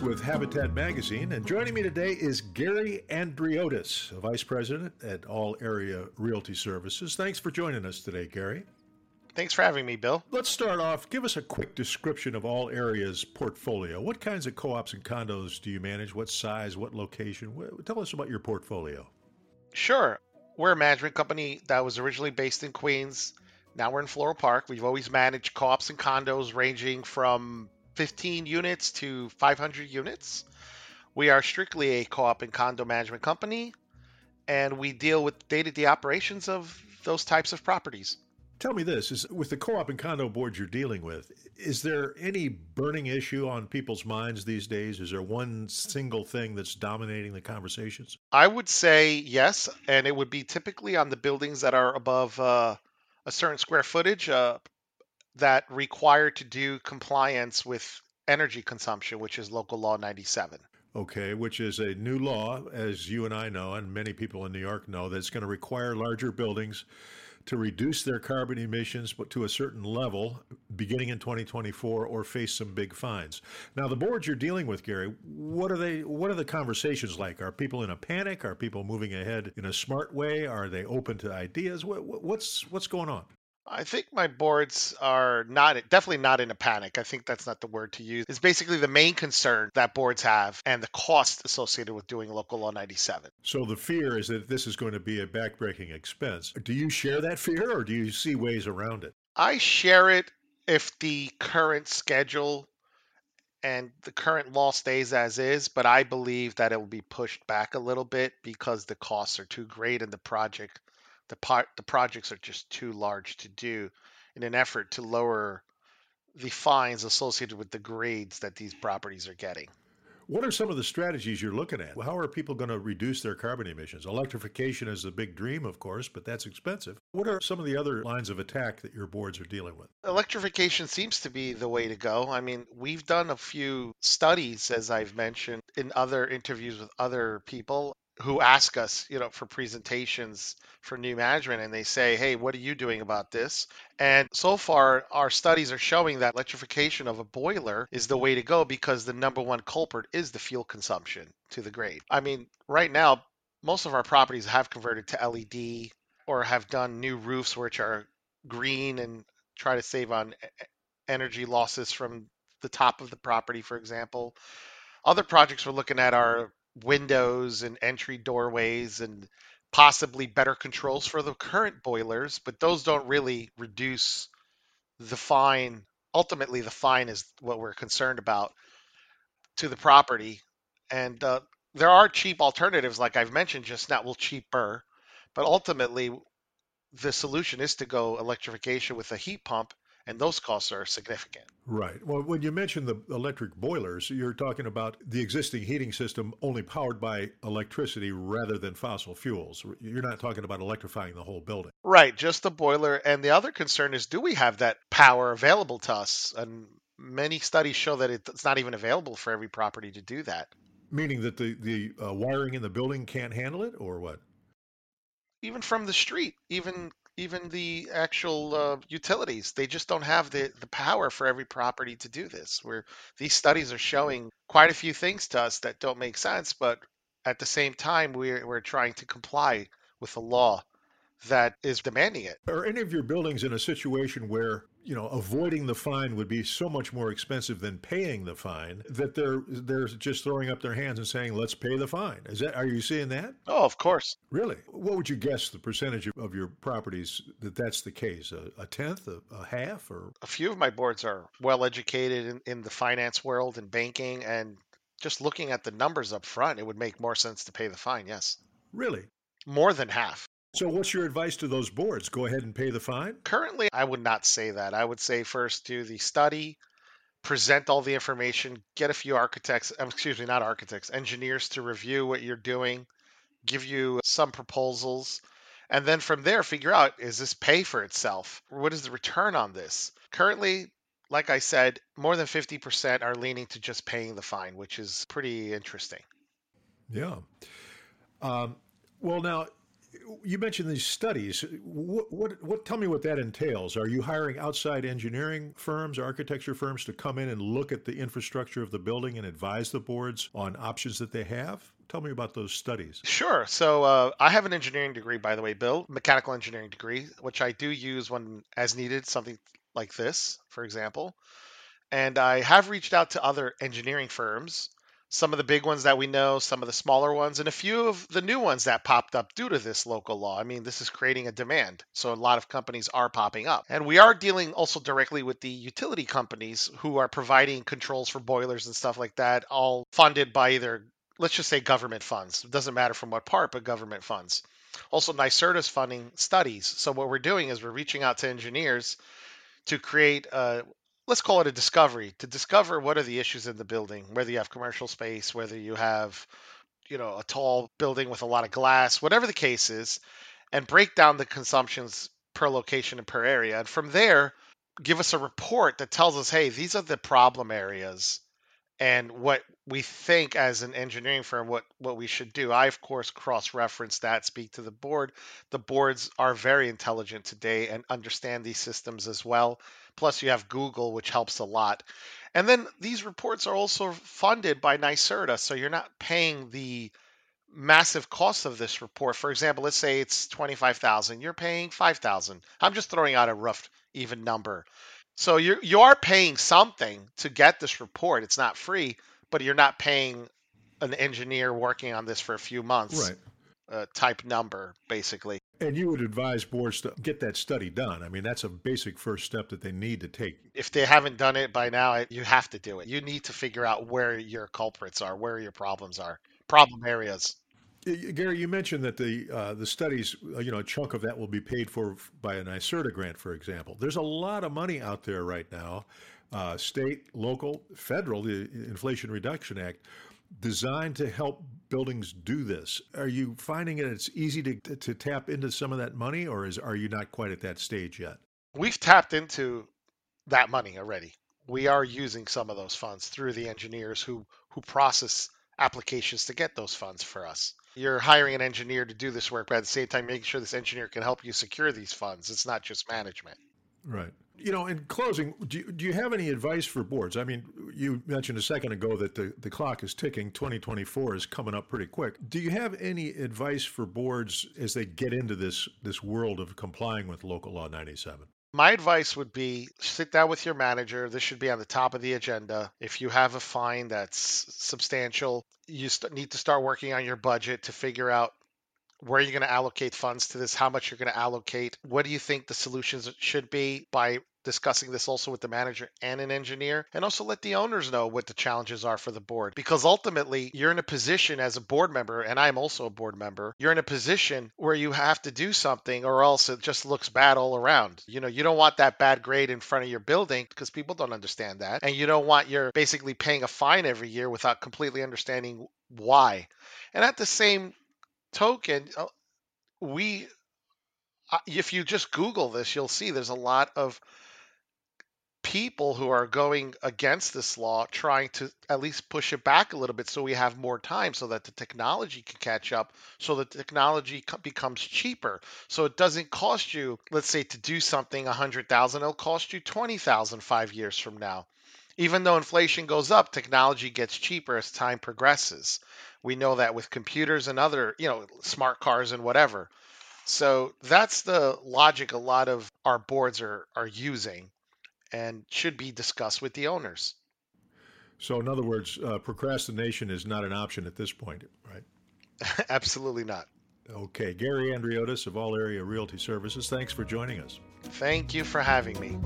With Habitat Magazine, and joining me today is Gary Andriotis, Vice President at All Area Realty Services. Thanks for joining us today, Gary. Thanks for having me, Bill. Let's start off. Give us a quick description of All Area's portfolio. What kinds of co ops and condos do you manage? What size? What location? Tell us about your portfolio. Sure. We're a management company that was originally based in Queens. Now we're in Floral Park. We've always managed co ops and condos ranging from 15 units to 500 units. We are strictly a co op and condo management company, and we deal with day to day operations of those types of properties. Tell me this is with the co op and condo boards you're dealing with, is there any burning issue on people's minds these days? Is there one single thing that's dominating the conversations? I would say yes, and it would be typically on the buildings that are above uh, a certain square footage. Uh, that require to do compliance with energy consumption, which is Local Law 97. Okay, which is a new law, as you and I know, and many people in New York know, that's going to require larger buildings to reduce their carbon emissions but to a certain level beginning in 2024 or face some big fines. Now the boards you're dealing with Gary, what are they what are the conversations like? Are people in a panic? Are people moving ahead in a smart way? Are they open to ideas? What, what's what's going on? I think my boards are not definitely not in a panic. I think that's not the word to use. It's basically the main concern that boards have and the cost associated with doing local law 97. So the fear is that this is going to be a backbreaking expense. Do you share that fear or do you see ways around it? I share it if the current schedule and the current law stays as is, but I believe that it will be pushed back a little bit because the costs are too great and the project the part the projects are just too large to do in an effort to lower the fines associated with the grades that these properties are getting. What are some of the strategies you're looking at? How are people going to reduce their carbon emissions? Electrification is the big dream, of course, but that's expensive. What are some of the other lines of attack that your boards are dealing with? Electrification seems to be the way to go. I mean, we've done a few studies, as I've mentioned, in other interviews with other people who ask us, you know, for presentations for new management and they say, "Hey, what are you doing about this?" And so far our studies are showing that electrification of a boiler is the way to go because the number one culprit is the fuel consumption to the grade. I mean, right now most of our properties have converted to LED or have done new roofs which are green and try to save on energy losses from the top of the property, for example. Other projects we're looking at are windows and entry doorways and possibly better controls for the current boilers, but those don't really reduce the fine. Ultimately, the fine is what we're concerned about to the property. And uh, there are cheap alternatives, like I've mentioned just now, well, cheaper. But ultimately, the solution is to go electrification with a heat pump and those costs are significant. Right. Well, when you mention the electric boilers, you're talking about the existing heating system only powered by electricity rather than fossil fuels. You're not talking about electrifying the whole building. Right, just the boiler. And the other concern is do we have that power available to us? And many studies show that it's not even available for every property to do that. Meaning that the, the uh, wiring in the building can't handle it, or what? Even from the street, even even the actual uh, utilities. They just don't have the, the power for every property to do this. Where these studies are showing quite a few things to us that don't make sense, but at the same time, we're, we're trying to comply with the law that is demanding it. Are any of your buildings in a situation where you know avoiding the fine would be so much more expensive than paying the fine that they're they're just throwing up their hands and saying let's pay the fine? Is that are you seeing that? Oh, of course. Really? What would you guess the percentage of your properties that that's the case? A, a tenth, a, a, half, or a few of my boards are well educated in, in the finance world and banking and just looking at the numbers up front, it would make more sense to pay the fine. Yes. Really? More than half. So, what's your advice to those boards? Go ahead and pay the fine? Currently, I would not say that. I would say first do the study, present all the information, get a few architects, um, excuse me, not architects, engineers to review what you're doing, give you some proposals, and then from there figure out is this pay for itself? What is the return on this? Currently, like I said, more than 50% are leaning to just paying the fine, which is pretty interesting. Yeah. Um, well, now you mentioned these studies. What, what, what, tell me what that entails. Are you hiring outside engineering firms, architecture firms to come in and look at the infrastructure of the building and advise the boards on options that they have? Tell me about those studies. Sure. So uh, I have an engineering degree, by the way, Bill, mechanical engineering degree, which I do use when as needed, something like this, for example. And I have reached out to other engineering firms some of the big ones that we know, some of the smaller ones, and a few of the new ones that popped up due to this local law. I mean, this is creating a demand. So a lot of companies are popping up. And we are dealing also directly with the utility companies who are providing controls for boilers and stuff like that, all funded by either, let's just say, government funds. It doesn't matter from what part, but government funds. Also, NYSERDA's funding studies. So what we're doing is we're reaching out to engineers to create a, let's call it a discovery to discover what are the issues in the building whether you have commercial space whether you have you know a tall building with a lot of glass whatever the case is and break down the consumptions per location and per area. And from there give us a report that tells us hey these are the problem areas and what we think as an engineering firm what what we should do. I of course cross reference that speak to the board. The boards are very intelligent today and understand these systems as well plus you have google which helps a lot and then these reports are also funded by NYSERDA so you're not paying the massive cost of this report for example let's say it's 25000 you're paying 5000 i'm just throwing out a rough even number so you you are paying something to get this report. It's not free, but you're not paying an engineer working on this for a few months. Right. Uh, type number, basically. And you would advise boards to get that study done. I mean, that's a basic first step that they need to take. If they haven't done it by now, you have to do it. You need to figure out where your culprits are, where your problems are, problem areas. Gary, you mentioned that the uh, the studies, uh, you know, a chunk of that will be paid for by an NYSERDA grant, for example. There's a lot of money out there right now, uh, state, local, federal, the Inflation Reduction Act, designed to help buildings do this. Are you finding it it's easy to to tap into some of that money, or is are you not quite at that stage yet? We've tapped into that money already. We are using some of those funds through the engineers who who process applications to get those funds for us. You're hiring an engineer to do this work, but at the same time, making sure this engineer can help you secure these funds. It's not just management. Right. You know, in closing, do you, do you have any advice for boards? I mean, you mentioned a second ago that the, the clock is ticking. 2024 is coming up pretty quick. Do you have any advice for boards as they get into this this world of complying with Local Law 97? My advice would be sit down with your manager. This should be on the top of the agenda. If you have a fine that's substantial, you st- need to start working on your budget to figure out where you're going to allocate funds to this, how much you're going to allocate, what do you think the solutions should be by discussing this also with the manager and an engineer, and also let the owners know what the challenges are for the board. Because ultimately, you're in a position as a board member, and I'm also a board member, you're in a position where you have to do something or else it just looks bad all around. You know, you don't want that bad grade in front of your building because people don't understand that. And you don't want you're basically paying a fine every year without completely understanding why. And at the same token, uh, we if you just Google this, you'll see there's a lot of people who are going against this law trying to at least push it back a little bit so we have more time so that the technology can catch up so the technology becomes cheaper. So it doesn't cost you let's say to do something 100,000 it'll cost you 20,000 5 years from now. Even though inflation goes up technology gets cheaper as time progresses. We know that with computers and other you know smart cars and whatever. So that's the logic a lot of our boards are are using and should be discussed with the owners. So, in other words, uh, procrastination is not an option at this point, right? Absolutely not. Okay. Gary Andriotis of All Area Realty Services, thanks for joining us. Thank you for having me.